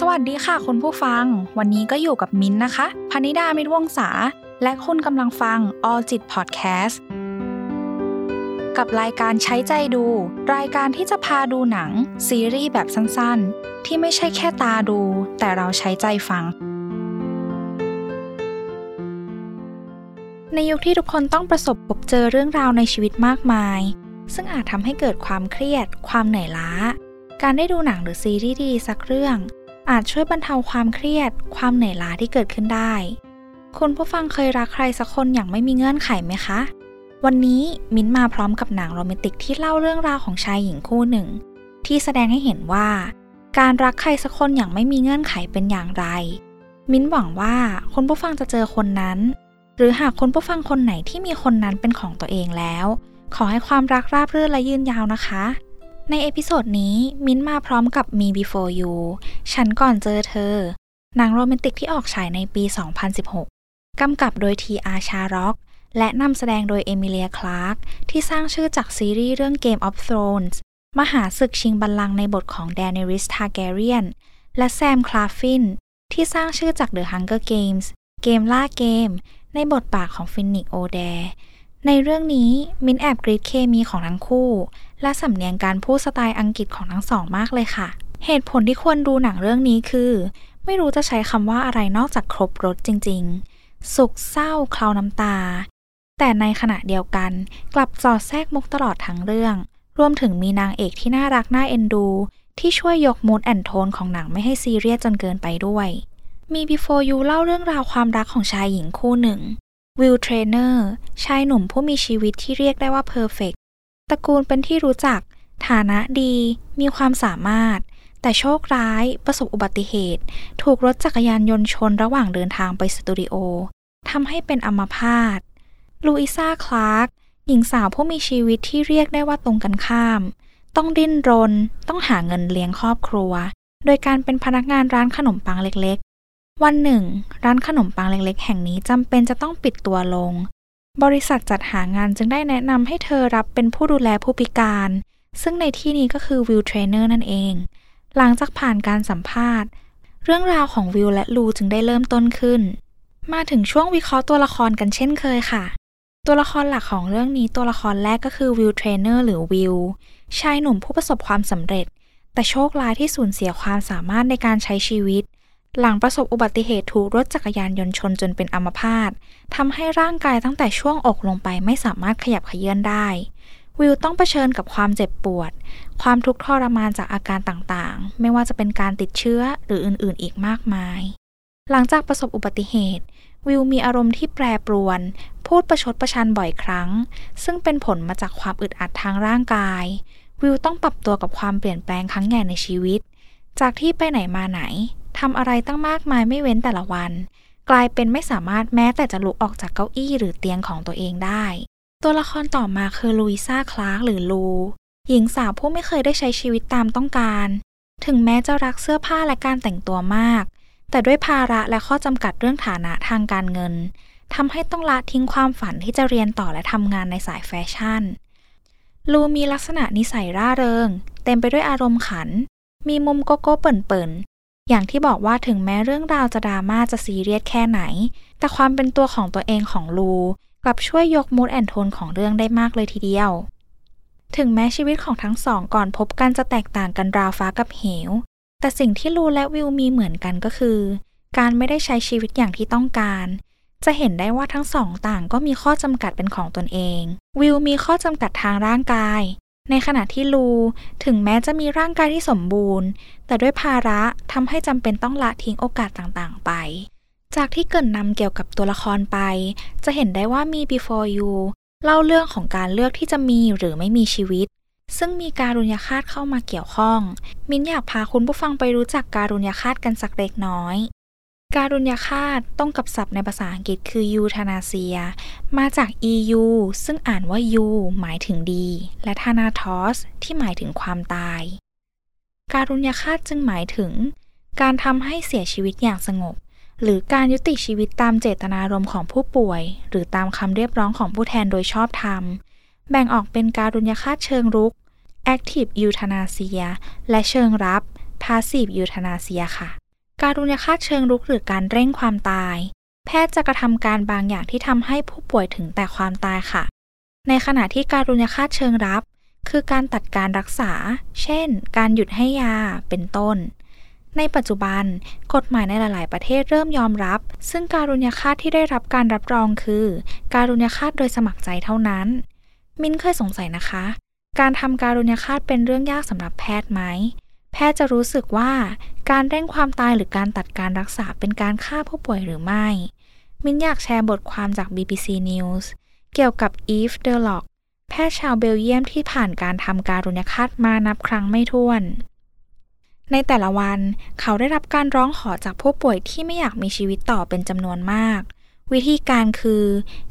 สวัสดีค่ะคุณผู้ฟัง วันนี้ก็อยู่กับมิ้นนะคะพนิดามิตรวงศาและคุณกำลังฟัง All จิต Podcast กับรายการใช้ใจดู รายการที่จะพาดูหนัง ซีรีส์แบบสั้นๆ ที่ไม่ใช่แค่ตาดู แต่เราใช้ใจฟัง ในยุคที่ทุกคนต้องประสบพบเจอเรื่องราวในชีวิตมากมาย ซึ่งอาจทำให้เกิดความเครียด ความเหนื่อยล้า การได้ดูหนังหรือซีรีส์ดีสักเรื่อง อาจช่วยบรรเทาความเครียด ความเหนื่อยล้าที่เกิดขึ้นได้ คุณผู้ฟังเคยรักใครสักคนอย่างไม่มีเงื่อนไขไหมคะ วันนี้มิ้นมาพร้อมกับหนังโรแมนติกที่เล่าเรื่องราวของชายหญิงคู่หนึ่ง ที่แสดงให้เห็นว่า การรักใครสักคนอย่างไม่มีเงื่อนไขเป็นอย่างไร มิ้นหวังว่าคุณผู้ฟังจะเจอคนนั้น หรือหากคุณผู้ฟังคนไหนที่มีคนนั้นเป็นของตัวเองแล้ว ขอให้ความรักราบรื่นและยืนยาวนะคะ ใน episode นี้มิ้นมาพร้อมกับ Me Before You ฉันก่อนเจอเธอ หนังโรแมนติกที่ออกฉายในปี 2016 กำกับโดยเธีย ชาร์ร็อก และนำแสดงโดยเอมิเลีย คลาร์ก ที่สร้างชื่อจากซีรีส์เรื่อง Game of Thrones มหาศึกชิงบัลลังก์ในบทของแดน e ริสทาแกเรียน และแซม คลาฟิน ที่สร้างชื่อจาก The Hunger Games เกมล่าเกม ในบทบาทของฟินนิกโอแดร์ ในเรื่องนี้มินแอบกรี๊ดเคมีของทั้งคู่ และสำเนียงการพูดสไตล์อังกฤษของทั้งสองมากเลยค่ะ เหตุผลที่ควรดูหนังเรื่องนี้คือ ไม่รู้จะใช้คำว่าอะไรนอกจากครบรสจริง ๆ สุขเศร้าเคล้าน้ำตา แต่ในขณะเดียวกัน กลับสอดแทรกมุกตลอดทั้งเรื่อง รวมถึงมีนางเอกที่น่ารักน่าเอ็นดู ที่ช่วยยก mood and tone ของหนังไม่ให้ซีเรียสจนเกินไปด้วย Me Before You เล่าเรื่องราวความรักของชายหญิงคู่หนึ่ง วิลเทรนเนอร์ชายหนุ่มผู้มีชีวิตที่เรียกได้ว่า perfect ตระกูลเป็นที่รู้จัก ฐานะดี มีความสามารถ แต่โชคร้ายประสบอุบัติเหตุ ถูกรถจักรยานยนต์ชนระหว่างเดินทางไปสตูดิโอทำให้เป็นอัมพาตลูอิซาคลาร์กหญิงสาวผู้มีชีวิตที่เรียกได้ว่าตรงกันข้าม ต้องดิ้นรน ต้องหาเงินเลี้ยงครอบครัว โดยการเป็นพนักงานร้านขนมปังเล็ก วันหนึ่ง ร้านขนมปังเล็กๆ แห่งนี้จำเป็นจะต้องปิดตัวลง บริษัทจัดหางานจึงได้แนะนำให้เธอรับเป็นผู้ดูแลผู้พิการ ซึ่งในที่นี้ก็คือวิลเทรนเนอร์นั่นเอง หลังจากผ่านการสัมภาษณ์ เรื่องราวของวิลและลูจึงได้เริ่มต้นขึ้น มาถึงช่วงวิเคราะห์ตัวละครกันเช่นเคยค่ะ ตัวละครหลักของเรื่องนี้ตัวละครแรกก็คือวิลเทรนเนอร์หรือวิลชายหนุ่มผู้ประสบความสำเร็จ แต่โชคร้ายที่สูญเสียความสามารถในการใช้ชีวิต หลังประสบอุบัติเหตุถูกรถจักรยานยนต์ชนจนเป็นอัมพาตทำให้ร่างกายตั้งแต่ช่วงอกลงไปไม่สามารถขยับเขยื้อนได้ วิวต้องเผชิญกับความเจ็บปวด ความทุกข์ทรมานจากอาการต่างๆ ไม่ว่าจะเป็นการติดเชื้อหรืออื่นๆ อีกมากมาย หลังจากประสบอุบัติเหตุ วิวมีอารมณ์ที่แปรปรวน พูดประชดประชันบ่อยครั้ง ซึ่งเป็นผลมาจากความอึดอัดทางร่างกาย วิวต้องปรับตัวกับความเปลี่ยนแปลงครั้งใหญ่ในชีวิต จากที่ไปไหนมาไหน ทำอะไรตั้งมากมายไม่เว้นแต่ละวัน กลายเป็นไม่สามารถแม้แต่จะลุกออกจากเก้าอี้หรือเตียงของตัวเองได้ ตัวละครต่อมาคือลุยซาคลาร์กหรือลู หญิงสาวผู้ไม่เคยได้ใช้ชีวิตตามต้องการ ถึงแม้จะรักเสื้อผ้าและการแต่งตัวมาก แต่ด้วยภาระและข้อจำกัดเรื่องฐานะทางการเงินทำให้ต้องละทิ้งความฝันที่จะเรียนต่อและทำงานในสายแฟชั่น ลูมีลักษณะนิสัยร่าเริง เต็มไปด้วยอารมณ์ขัน มีมุมโก๊ะๆ เปิ่นๆ อย่างที่บอกว่าถึงแม้เรื่องราวจะดราม่าจะซีเรียสแค่ไหน แต่ความเป็นตัวของตัวเองของลูกลับช่วยยก mood and tone ของเรื่องได้มากเลยทีเดียว ถึงแม้ชีวิตของทั้งสองก่อนพบกันจะแตกต่างกันราวฟ้ากับเหว แต่สิ่งที่ลูและวิวมีเหมือนกันก็คือ การไม่ได้ใช้ชีวิตอย่างที่ต้องการ จะเห็นได้ว่าทั้งสองต่างก็มีข้อจำกัดเป็นของตนเอง วิวมีข้อจำกัดทางร่างกาย ในขณะที่ลูถึงแม้จะมีร่างกายที่สมบูรณ์ แต่ด้วยภาระทำให้จำเป็นต้องละทิ้งโอกาสต่างๆ ไป จากที่เกินนำเกี่ยวกับตัวละครไป จะเห็นได้ว่ามี before you เล่าเรื่องของการเลือกที่จะมีหรือไม่มีชีวิต ซึ่งมีการุญยฆาตเข้ามาเกี่ยวข้อง มินอยากพาคุณผู้ฟังไปรู้จักการุญยฆาตกันสักเล็กน้อย การุญยฆาตต้องกับศัพท์ในภาษาอังกฤษคือยูทานาเซีย มาจาก EU ซึ่งอ่านว่ายูหมายถึงดี และทานาทอส ที่หมายถึงความตาย การุญยฆาตจึงหมายถึง การทำให้เสียชีวิตอย่างสงบ หรือการยุติชีวิตตามเจตนารมณ์ของผู้ป่วย หรือตามคำเรียกร้องของผู้แทนโดยชอบธรรม แบ่งออกเป็นการุญยฆาตเชิงรุก active euthanasia และเชิงรับ passive euthanasia ค่ะ การุญยฆาตเชิงรุกหรือการเร่งความตาย แพทย์จะกระทำการบางอย่างที่ทำให้ผู้ป่วยถึงแต่ความตายค่ะ ในขณะที่การุญยฆาตเชิงรับ คือการตัดการรักษา เช่น การหยุดให้ยาเป็นต้น ในปัจจุบัน กฎหมายในหลาย ๆ ประเทศเริ่มยอมรับ ซึ่งการุญยฆาตที่ได้รับการรับรองคือ การุญยฆาตโดยสมัครใจเท่านั้น มิ้นเคยสงสัยนะคะ การทำการุญยฆาตเป็นเรื่องยากสำหรับแพทย์ไหม แพทย์จะรู้สึกว่าการเร่งความตายหรือการตัดการรักษาเป็นการฆ่าผู้ป่วยหรือไม่ มินอยากแชร์บทความจาก BBC News เกี่ยวกับอีฟเดอร์ล็อกแพทย์ชาวเบลเยียมที่ผ่านการทำการุญยฆาตมานับครั้งไม่ถ้วน ในแต่ละวันเขาได้รับการร้องขอจากผู้ป่วยที่ไม่อยากมีชีวิตต่อเป็นจำนวนมาก วิธีการคือ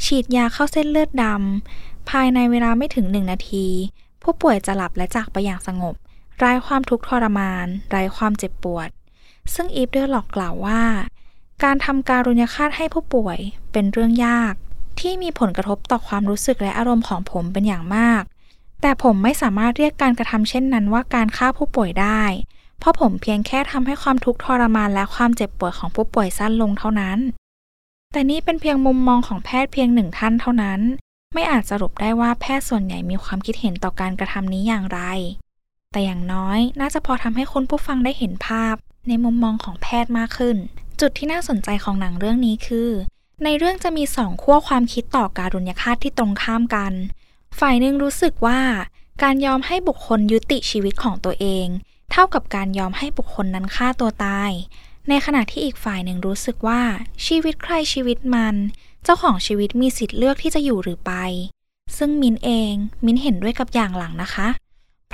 ฉีดยาเข้าเส้นเลือดดำภายในเวลาไม่ถึงหนึ่งนาที ผู้ป่วยจะหลับและจากไปอย่างสงบ ไร้ความทุกข์ทรมาน ไร้ความเจ็บปวด ซึ่งอีฟเดอร์หลอกกล่าวว่า การทำการุญยฆาตให้ผู้ป่วยเป็นเรื่องยาก ที่มีผลกระทบต่อความรู้สึกและอารมณ์ของผมเป็นอย่างมาก แต่ผมไม่สามารถเรียกการกระทำเช่นนั้นว่าการฆ่าผู้ป่วยได้ เพราะผมเพียงแค่ทำให้ความทุกข์ทรมานและความเจ็บปวดของผู้ป่วยสั้นลงเท่านั้น แต่นี่เป็นเพียงมุมมองของแพทย์เพียงหนึ่งท่านเท่านั้น ไม่อาจสรุปได้ว่าแพทย์ส่วนใหญ่มีความคิดเห็นต่อการกระทำนี้อย่างไร แต่อย่างน้อยน่าจะพอทำให้คุณผู้ฟังได้เห็นภาพ ในมุมมองของแพทย์มากขึ้น จุดที่น่าสนใจของหนังเรื่องนี้คือ ในเรื่องจะมีสองขั้วความคิดต่อการุญยฆาตที่ตรงข้ามกัน ฝ่ายหนึ่งรู้สึกว่า การยอมให้บุคคลยุติชีวิตของตัวเอง เท่ากับการยอมให้บุคคลนั้นฆ่าตัวตาย ในขณะที่อีกฝ่ายหนึ่งรู้สึกว่า ชีวิตใครชีวิตมัน เจ้าของชีวิตมีสิทธิ์เลือกที่จะอยู่หรือไป ซึ่งมินเองมินเห็นด้วยกับอย่างหลังนะคะ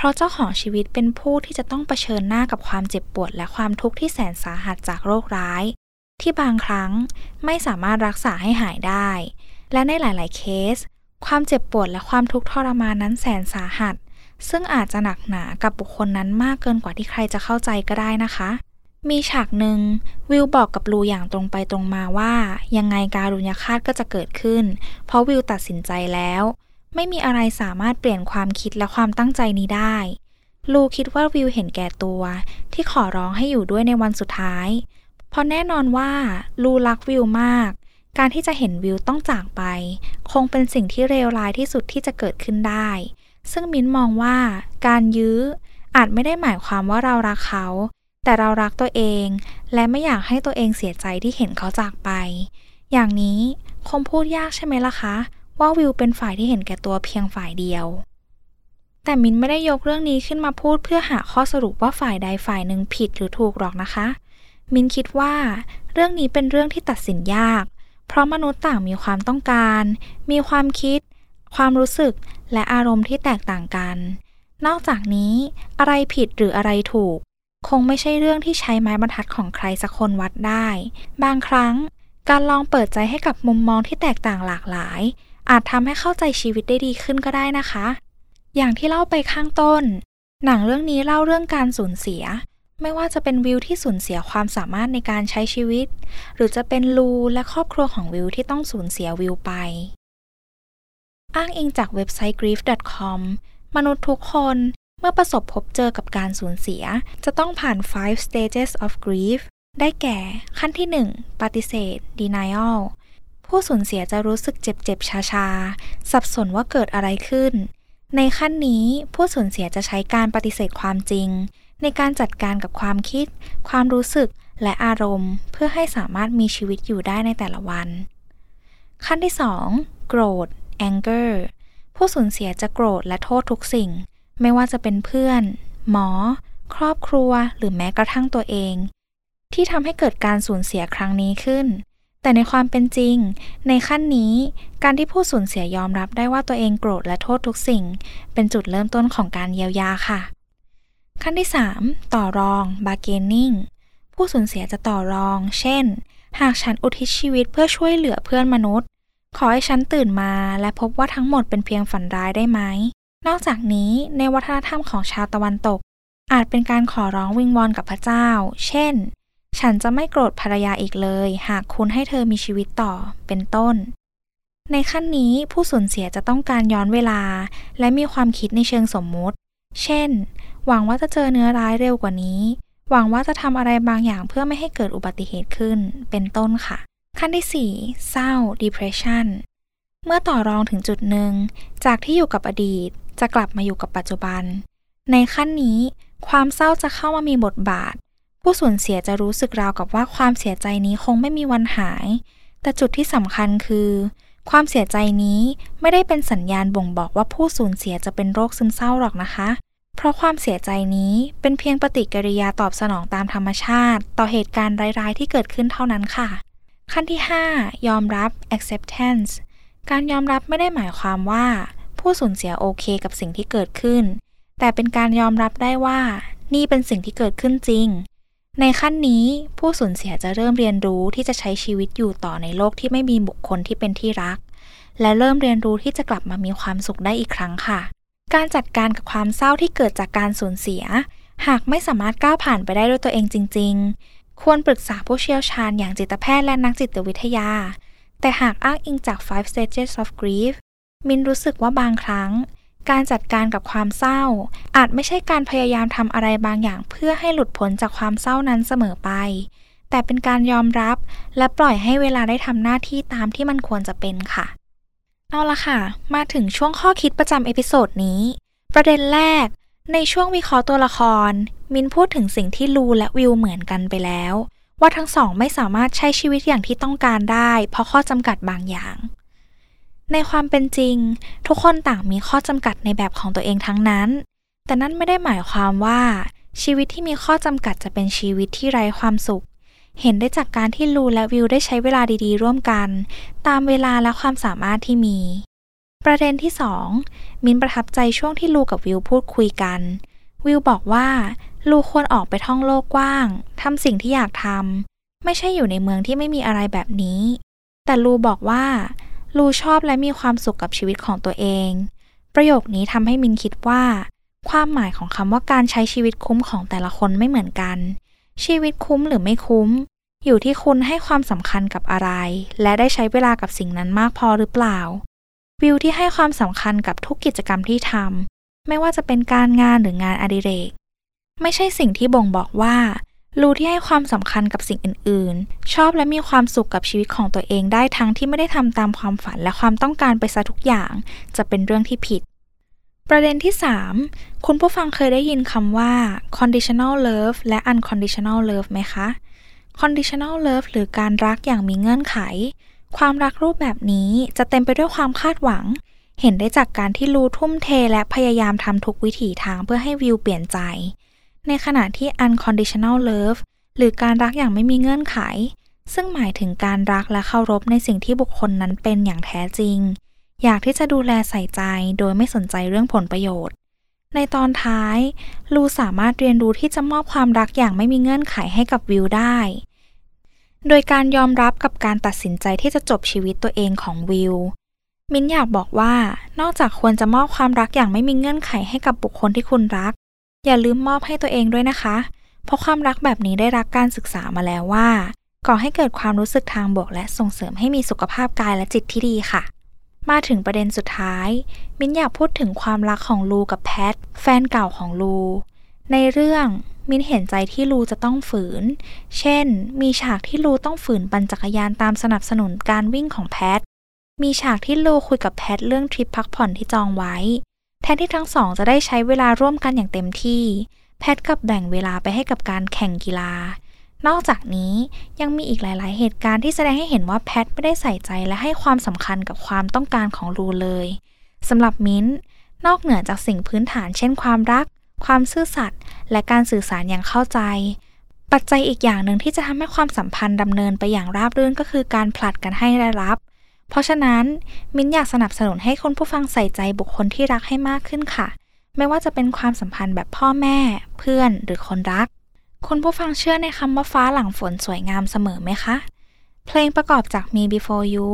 เพราะเจ้าของชีวิตเป็นผู้ที่จะต้องเผชิญหน้ากับความเจ็บปวด และความทุกข์ที่แสนสาหัสจากโรคร้าย ที่บางครั้งไม่สามารถรักษาให้หายได้ และในหลาย ๆ เคส ความเจ็บปวดและความทุกข์ทรมานนั้นแสนสาหัส ซึ่งอาจจะหนักหนากับบุคคลนั้นมากเกินกว่าที่ใครจะเข้าใจก็ได้นะคะ มีฉากหนึ่งวิวบอกกับลูอย่างตรงไปตรงมาว่า ยังไงการุญยฆาตก็จะเกิดขึ้น เพราะวิวตัดสินใจแล้ว ไม่มีอะไรสามารถเปลี่ยนความคิดและความตั้งใจนี้ได้ ลูคิดว่าวิวเห็นแก่ตัวที่ขอร้องให้อยู่ด้วยในวันสุดท้าย เพราะแน่นอนว่าลูรักวิวมาก การที่จะเห็นวิวต้องจากไป คงเป็นสิ่งที่เลวร้ายที่สุดที่จะเกิดขึ้นได้ ซึ่งมิ้นมองว่าการยื้ออาจไม่ได้หมายความว่าเรารักเขา แต่เรารักตัวเอง และไม่อยากให้ตัวเองเสียใจที่เห็นเขาจากไป อย่างนี้คงพูดยากใช่ไหมล่ะคะ ว่าวิวเป็นฝ่ายที่เห็นแก่ตัวเพียงฝ่ายเดียว แต่มินไม่ได้ยกเรื่องนี้ขึ้นมาพูดเพื่อหาข้อสรุปว่าฝ่ายใดฝ่ายหนึ่งผิดหรือถูกหรอกนะคะ มินคิดว่า เรื่องนี้เป็นเรื่องที่ตัดสินยาก เพราะมนุษย์ต่างมีความต้องการ มีความคิด ความรู้สึก และอารมณ์ที่แตกต่างกัน นอกจากนี้ อะไรผิดหรืออะไรถูก คงไม่ใช่เรื่องที่ใช้ไม้บรรทัดของใครสักคนวัดได้ บางครั้ง การลองเปิดใจให้กับมุมมองที่แตกต่างหลากหลาย อาจทำให้เข้าใจชีวิตได้ดีขึ้นก็ได้นะคะ อย่างที่เล่าไปข้างต้น หนังเรื่องนี้เล่าเรื่องการสูญเสีย ไม่ว่าจะเป็นวิวที่สูญเสียความสามารถในการใช้ชีวิต หรือจะเป็นลูและครอบครัวของวิวที่ต้องสูญเสียวิวไป อ้างอิงจากเว็บไซต์ grief.com มนุษย์ทุกคนเมื่อประสบพบเจอกับการสูญเสีย จะต้องผ่าน five stages of grief ได้แก่ขั้นที่ 1 ปฏิเสธ denial ผู้สูญเสียจะรู้สึกเจ็บเจ็บชาชาสับสนว่าเกิดอะไรขึ้น ในขั้นนี้ผู้สูญเสียจะใช้การปฏิเสธความจริง ในการจัดการกับความคิด ความรู้สึกและอารมณ์ เพื่อให้สามารถมีชีวิตอยู่ได้ในแต่ละวัน ขั้นที่ 2. โกรธ anger ผู้สูญเสียจะโกรธและโทษทุกสิ่ง ไม่ว่าจะเป็นเพื่อน หมอ ครอบครัว หรือแม้กระทั่งตัวเอง ที่ทำให้เกิดการสูญเสียครั้งนี้ขึ้น แต่ในความเป็นจริง ในขั้นนี้ การที่ผู้สูญเสียยอมรับได้ว่าตัวเองโกรธและโทษทุกสิ่ง เป็นจุดเริ่มต้นของการเยียวยาค่ะ ขั้นที่ 3 ต่อรอง bargaining ผู้สูญเสียจะต่อรอง เช่น หากฉันอุทิศชีวิตเพื่อช่วยเหลือเพื่อนมนุษย์ ขอให้ฉันตื่นมาและพบว่าทั้งหมดเป็นเพียงฝันร้ายได้ไหม นอกจากนี้ในวัฒนธรรมของชาวตะวันตก อาจเป็นการขอร้องวิงวอนกับพระเจ้า เช่น ฉันจะไม่โกรธภรรยาอีกเลย หากคุณให้เธอมีชีวิตต่อเป็นต้น ในขั้นนี้ผู้สูญเสียจะต้องการย้อนเวลา และมีความคิดในเชิงสมมุติ เช่น หวังว่าจะเจอเนื้อร้ายเร็วกว่านี้ หวังว่าจะทำอะไรบางอย่างเพื่อไม่ให้เกิดอุบัติเหตุขึ้น เป็นต้นค่ะ ขั้นที่ 4 เศร้า depression เมื่อต่อรองถึงจุดหนึ่ง จากที่อยู่กับอดีต จะกลับมาอยู่กับปัจจุบัน ในขั้นนี้ ความเศร้าจะเข้ามามีบทบาท ผู้สูญเสียจะรู้สึกราวกับว่าความเสียใจนี้คงไม่มีวันหาย แต่จุดที่สำคัญคือ ความเสียใจนี้ไม่ได้เป็นสัญญาณบ่งบอกว่าผู้สูญเสียจะเป็นโรคซึมเศร้าหรอกนะคะ เพราะความเสียใจนี้เป็นเพียงปฏิกิริยาตอบสนองตามธรรมชาติ ต่อเหตุการณ์ร้ายๆ ที่เกิดขึ้นเท่านั้นค่ะ ขั้นที่ 5 ยอมรับ acceptance การยอมรับไม่ได้หมายความว่า ผู้สูญเสียโอเคกับสิ่งที่เกิดขึ้น แต่เป็นการยอมรับได้ว่า นี่เป็นสิ่งที่เกิดขึ้นจริง ในขั้นนี้ผู้สูญเสียจะเริ่มเรียนรู้ที่จะใช้ชีวิตอยู่ต่อในโลกที่ไม่มีบุคคลที่เป็นที่รัก และเริ่มเรียนรู้ที่จะกลับมามีความสุขได้อีกครั้งค่ะ การจัดการกับความเศร้าที่เกิดจากการสูญเสีย หากไม่สามารถก้าวผ่านไปได้ด้วยตัวเองจริง ๆ ควรปรึกษาผู้เชี่ยวชาญอย่างจิตแพทย์และนักจิตวิทยา แต่หากอ้างอิงจาก five stages of grief มินรู้สึกว่าบางครั้ง การจัดการกับความเศร้า อาจไม่ใช่การพยายามทำอะไรบางอย่างเพื่อให้หลุดพ้นจากความเศร้านั้นเสมอไป แต่เป็นการยอมรับและปล่อยให้เวลาได้ทำหน้าที่ตามที่มันควรจะเป็นค่ะ เอาละค่ะ มาถึงช่วงข้อคิดประจำ episode นี้ ประเด็นแรก ในช่วงวิเคราะห์ตัวละคร มินพูดถึงสิ่งที่ลูและวิลเหมือนกันไปแล้ว ว่าทั้งสองไม่สามารถใช้ชีวิตอย่างที่ต้องการได้ เพราะข้อจำกัดบางอย่าง ในความเป็นจริง ทุกคนต่างมีข้อจำกัดในแบบของตัวเองทั้งนั้น แต่นั่นไม่ได้หมายความว่า ชีวิตที่มีข้อจำกัดจะเป็นชีวิตที่ไร้ความสุข เห็นได้จากการที่ลูและวิวได้ใช้เวลาดีๆ ร่วมกัน ตามเวลาและความสามารถที่มี ประเด็นที่สองมินประทับใจช่วงที่ลูกับวิวพูดคุยกัน วิวบอกว่า ลูควรออกไปท่องโลกกว้างทำสิ่งที่อยากทำไม่ใช่อยู่ในเมืองที่ไม่มีอะไรแบบนี้ แต่ลูบอกว่า ลูชอบและมีความสุขกับชีวิตของตัวเอง ประโยคนี้ทำให้มินคิดว่า ความหมายของคำว่าการใช้ชีวิตคุ้มของแต่ละคนไม่เหมือนกัน ชีวิตคุ้มหรือไม่คุ้ม อยู่ที่คุณให้ความสำคัญกับอะไร และได้ใช้เวลากับสิ่งนั้นมากพอหรือเปล่า วิวที่ให้ความสำคัญกับทุกกิจกรรมที่ทำไม่ว่าจะเป็นการงานหรืองานอดิเรก ไม่ใช่สิ่งที่บ่งบอกว่า รู้ที่ให้ความสำคัญกับสิ่งอื่น ๆ ชอบและมีความสุขกับชีวิตของตัวเองได้ทั้งที่ไม่ได้ทำตามความฝันและความต้องการไปซะทุกอย่าง จะเป็นเรื่องที่ผิด ประเด็นที่ 3 คุณผู้ฟังเคยได้ยินคำว่า conditional love และ unconditional love ไหมคะ conditional love หรือการรักอย่างมีเงื่อนไข ความรักรูปแบบนี้จะเต็มไปด้วยความคาดหวัง เห็นได้จากการที่รู้ทุ่มเทและพยายามทำทุกวิถีทางเพื่อให้วิวเปลี่ยนใจ ในขณะที่ unconditional love หรือการรักอย่างไม่มีเงื่อนไข ซึ่งหมายถึงการรักและเคารพในสิ่งที่บุคคลนั้นเป็นอย่างแท้จริง อยากที่จะดูแลใส่ใจโดยไม่สนใจเรื่องผลประโยชน์ ในตอนท้าย ลูสามารถเรียนรู้ที่จะมอบความรักอย่างไม่มีเงื่อนไขให้กับวิวได้ โดยการยอมรับกับการตัดสินใจที่จะจบชีวิตตัวเองของวิวมินอยากบอกว่า นอกจากควรจะมอบความรักอย่างไม่มีเงื่อนไขให้กับบุคคลที่คุณรัก อย่าลืมมอบให้ตัวเองด้วยนะคะ เพราะความรักแบบนี้ได้รับการศึกษามาแล้วว่า ก่อให้เกิดความรู้สึกทางบวกและส่งเสริมให้มีสุขภาพกายและจิตที่ดีค่ะ มาถึงประเด็นสุดท้าย มินอยากพูดถึงความรักของลูกับแพท แฟนเก่าของลู ในเรื่องมินเห็นใจที่ลูจะต้องฝืน เช่น มีฉากที่ลูต้องฝืนปั่นจักรยานตามสนับสนุนการวิ่งของแพท มีฉากที่ลูคุยกับแพทเรื่องทริปพักผ่อนที่จองไว้ แทนที่ทั้งสองจะได้ใช้เวลาร่วมกันอย่างเต็มที่ แพทกับแบ่งเวลาไปให้กับการแข่งกีฬา นอกจากนี้ยังมีอีกหลาย ๆ เหตุการณ์ที่แสดงให้เห็นว่าแพทไม่ได้ใส่ใจและให้ความสำคัญกับความต้องการของลูเลยสำหรับมิ้นนอกเหนือจากสิ่งพื้นฐานเช่นความรัก ความซื่อสัตย์และการสื่อสารอย่างเข้าใจ ปัจจัยอีกอย่างหนึ่งที่จะทำให้ความสัมพันธ์ดำเนินไปอย่างราบรื่นก็คือการผลัดกันให้และรับ เพราะฉะนั้นมิ้นอยากสนับสนุนให้คุณผู้ฟังใส่ใจบุคคลที่รักให้มากขึ้นค่ะ ไม่ว่าจะเป็นความสัมพันธ์แบบพ่อแม่ เพื่อนหรือคนรัก คุณผู้ฟังเชื่อในคำว่าฟ้าหลังฝนสวยงามเสมอไหมคะ เพลงประกอบจาก Me Before You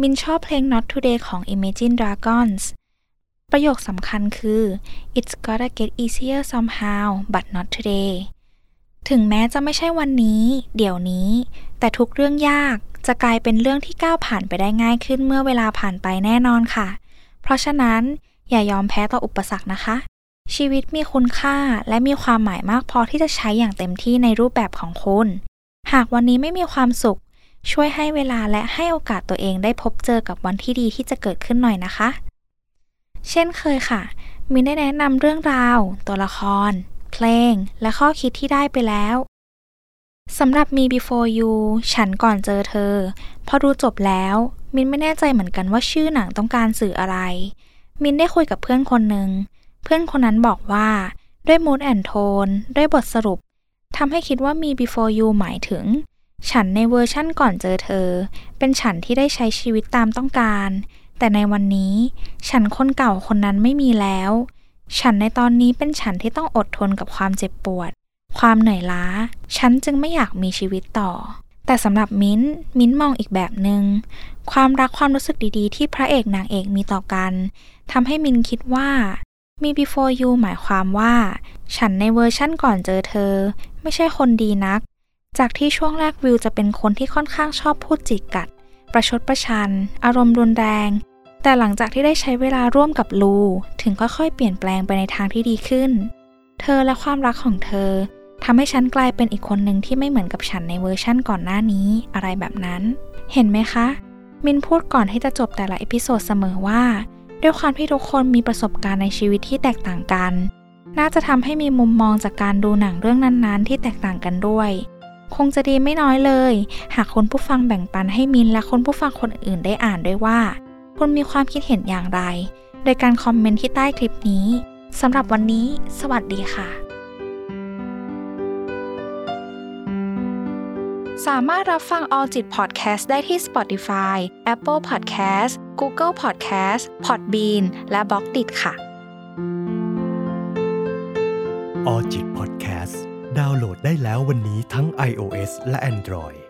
มินชอบเพลง Not Today ของ Imagine Dragons ประโยคสำคัญคือ It's gotta get easier somehow but not today ถึงแม้จะไม่ใช่วันนี้ เดี๋ยวนี้ แต่ทุกเรื่องยากจะกลายเป็นเรื่องที่ก้าวผ่านไปได้ง่ายขึ้นเมื่อเวลาผ่านไปแน่นอนค่ะ เพราะฉะนั้นอย่ายอมแพ้ต่ออุปสรรคนะคะ ชีวิตมีคุณค่าและมีความหมายมากพอที่จะใช้อย่างเต็มที่ในรูปแบบของคุณ หากวันนี้ไม่มีความสุข ช่วยให้เวลาและให้โอกาสตัวเองได้พบเจอกับวันที่ดีที่จะเกิดขึ้นหน่อยนะคะ เช่นเคยค่ะมินได้แนะนำเรื่องราว ตัวละคร เพลง และข้อคิดที่ได้ไปแล้วสำหรับ Me Before You ฉันก่อนเจอเธอ พอดูจบแล้ว มินไม่แน่ใจเหมือนกันว่าชื่อหนังต้องการสื่ออะไร มินได้คุยกับเพื่อนคนหนึ่ง เพื่อนคนนั้นบอกว่า ด้วย mood and tone ด้วยบทสรุปทำให้คิดว่า Me Before You หมายถึง ฉันในเวอร์ชั่นก่อนเจอเธอ เป็นฉันที่ได้ใช้ชีวิตตามต้องการ แต่ในวันนี้ ฉันคนเก่าคนนั้นไม่มีแล้ว ฉันในตอนนี้เป็นฉันที่ต้องอดทนกับความเจ็บปวด ความเหนื่อยล้า ฉันจึงไม่อยากมีชีวิตต่อ แต่สำหรับมิ้น มิ้นมองอีกแบบหนึ่ง ความรักความรู้สึกดีๆ ที่พระเอกนางเอกมีต่อกันทำให้มิ้นคิดว่า Me Before You หมายความว่า ฉันในเวอร์ชั่นก่อนเจอเธอ ไม่ใช่คนดีนัก จากที่ช่วงแรกวิลจะเป็นคนที่ค่อนข้างชอบพูดจิกกัด ประชดประชัน อารมณ์รุนแรง แต่หลังจากที่ได้ใช้เวลาร่วมกับลู ถึงค่อยๆ เปลี่ยนแปลงไปในทางที่ดีขึ้น เธอและความรักของเธอทำให้ฉันกลายเป็นอีกคนหนึ่งที่ไม่เหมือนกับฉันในเวอร์ชั่นก่อนหน้านี้อะไรแบบนั้น เห็นไหมคะ มินพูดก่อนที่จะจบแต่ละ episode เสมอว่า ด้วยความที่ทุกคนมีประสบการณ์ในชีวิตที่แตกต่างกัน น่าจะทำให้มีมุมมองจากการดูหนังเรื่องนั้นๆ ที่แตกต่างกันด้วย คงจะดีไม่น้อยเลย หากคนผู้ฟังแบ่งปันให้มินและคนผู้ฟังคนอื่นได้อ่านด้วยว่า คุณมีความคิดเห็นอย่างไร โดยการคอมเมนต์ที่ใต้คลิปนี้สำหรับวันนี้ สวัสดีค่ะ สามารถรับฟัง All จิต Podcast ได้ที่ Spotify, Apple Podcast, Google Podcast, Podbean และ b ล็อกดิค่ะ All จิต Podcast ดาวน์โหลดได้แล้ววันนี้ทั้ง iOS และ Android